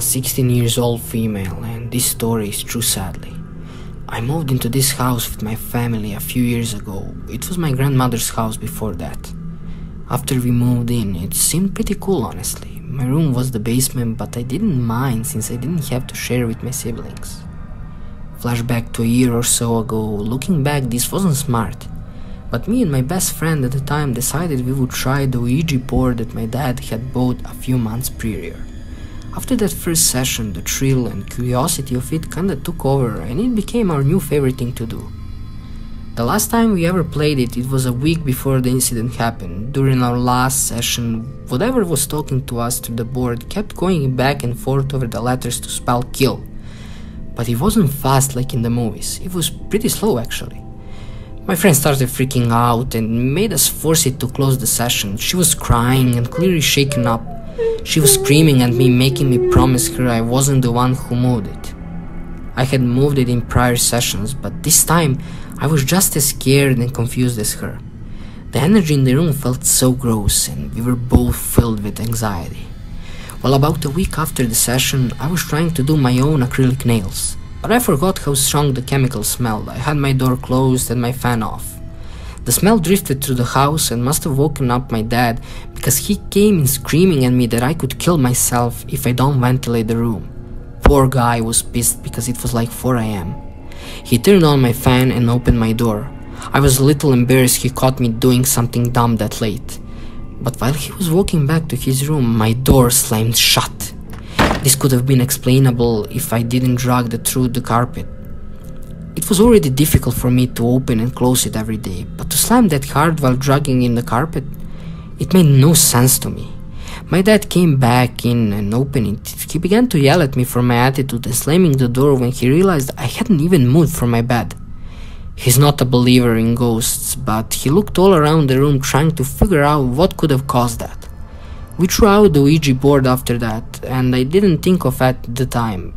a 16 years old female, and this story is true sadly. I moved into this house with my family a few years ago. It was my grandmother's house before that. After we moved in, it seemed pretty cool, honestly. My room was the basement, but I didn't mind since I didn't have to share with my siblings. Flashback to a year or so ago, looking back, this wasn't smart. But me and my best friend at the time decided we would try the Ouija board that my dad had bought a few months prior. After that first session, the thrill and curiosity of it kinda took over and it became our new favorite thing to do. The last time we ever played it, it was a week before the incident happened. During our last session, whatever was talking to us through the board kept going back and forth over the letters to spell kill. But it wasn't fast like in the movies, it was pretty slow actually. My friend started freaking out and made us force it to close the session. She was crying and clearly shaken up. She was screaming at me, making me promise her I wasn't the one who moved it. I had moved it in prior sessions, but this time I was just as scared and confused as her. The energy in the room felt so gross, and we were both filled with anxiety. Well, about a week after the session, I was trying to do my own acrylic nails, but I forgot how strong the chemical smelled. I had my door closed and my fan off. The smell drifted through the house and must have woken up my dad because he came in screaming at me that I could kill myself if I don't ventilate the room. Poor guy was pissed because it was like 4 am. He turned on my fan and opened my door. I was a little embarrassed he caught me doing something dumb that late. But while he was walking back to his room, my door slammed shut. This could have been explainable if I didn't drag it through the carpet. It was already difficult for me to open and close it every day, but to slam that hard while dragging in the carpet, it made no sense to me. My dad came back in and opened it. He began to yell at me for my attitude and slamming the door when he realized I hadn't even moved from my bed. He's not a believer in ghosts, but he looked all around the room trying to figure out what could have caused that. We threw out the Ouija board after that, and I didn't think of it at the time,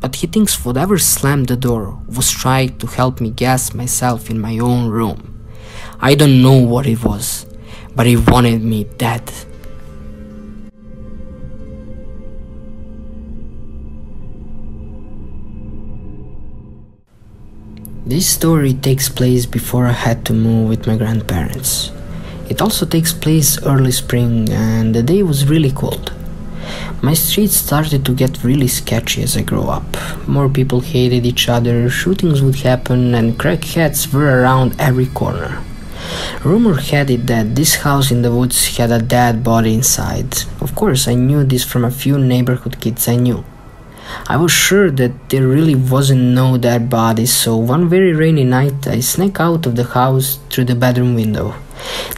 but he thinks whatever slammed the door was trying to help me gas myself in my own room. I don't know what it was, but he wanted me dead. This story takes place before I had to move with my grandparents. It also takes place early spring and the day was really cold. My street started to get really sketchy as I grew up. More people hated each other, shootings would happen, and crackheads were around every corner. Rumor had it that this house in the woods had a dead body inside. Of course, I knew this from a few neighborhood kids I knew. I was sure that there really wasn't no dead body, so one very rainy night I snuck out of the house through the bedroom window.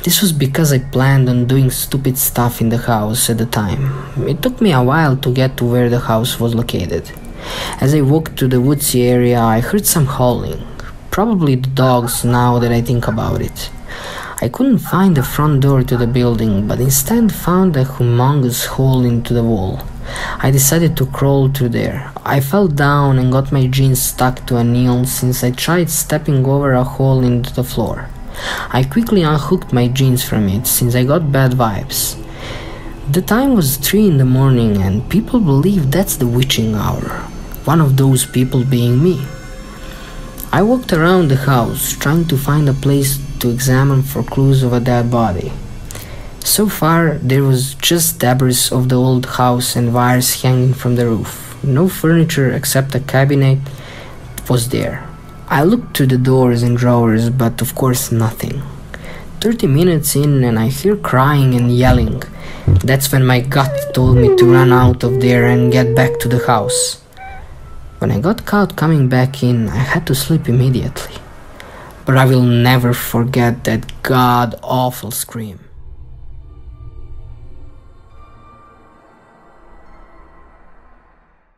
This was because I planned on doing stupid stuff in the house at the time. It took me a while to get to where the house was located. As I walked through the woodsy area, I heard some howling. Probably the dogs now that I think about it. I couldn't find the front door to the building, but instead found a humongous hole into the wall. I decided to crawl through there. I fell down and got my jeans stuck to a nail since I tried stepping over a hole into the floor. I quickly unhooked my jeans from it since I got bad vibes. The time was 3 in the morning and people believe that's the witching hour. One of those people being me. I walked around the house trying to find a place to examine for clues of a dead body. So far, there was just debris of the old house and wires hanging from the roof. No furniture except a cabinet was there. I looked through the doors and drawers, but of course nothing. 30 minutes in, and I hear crying and yelling. That's when my gut told me to run out of there and get back to the house. When I got caught coming back in, I had to sleep immediately. But I will never forget that god awful scream.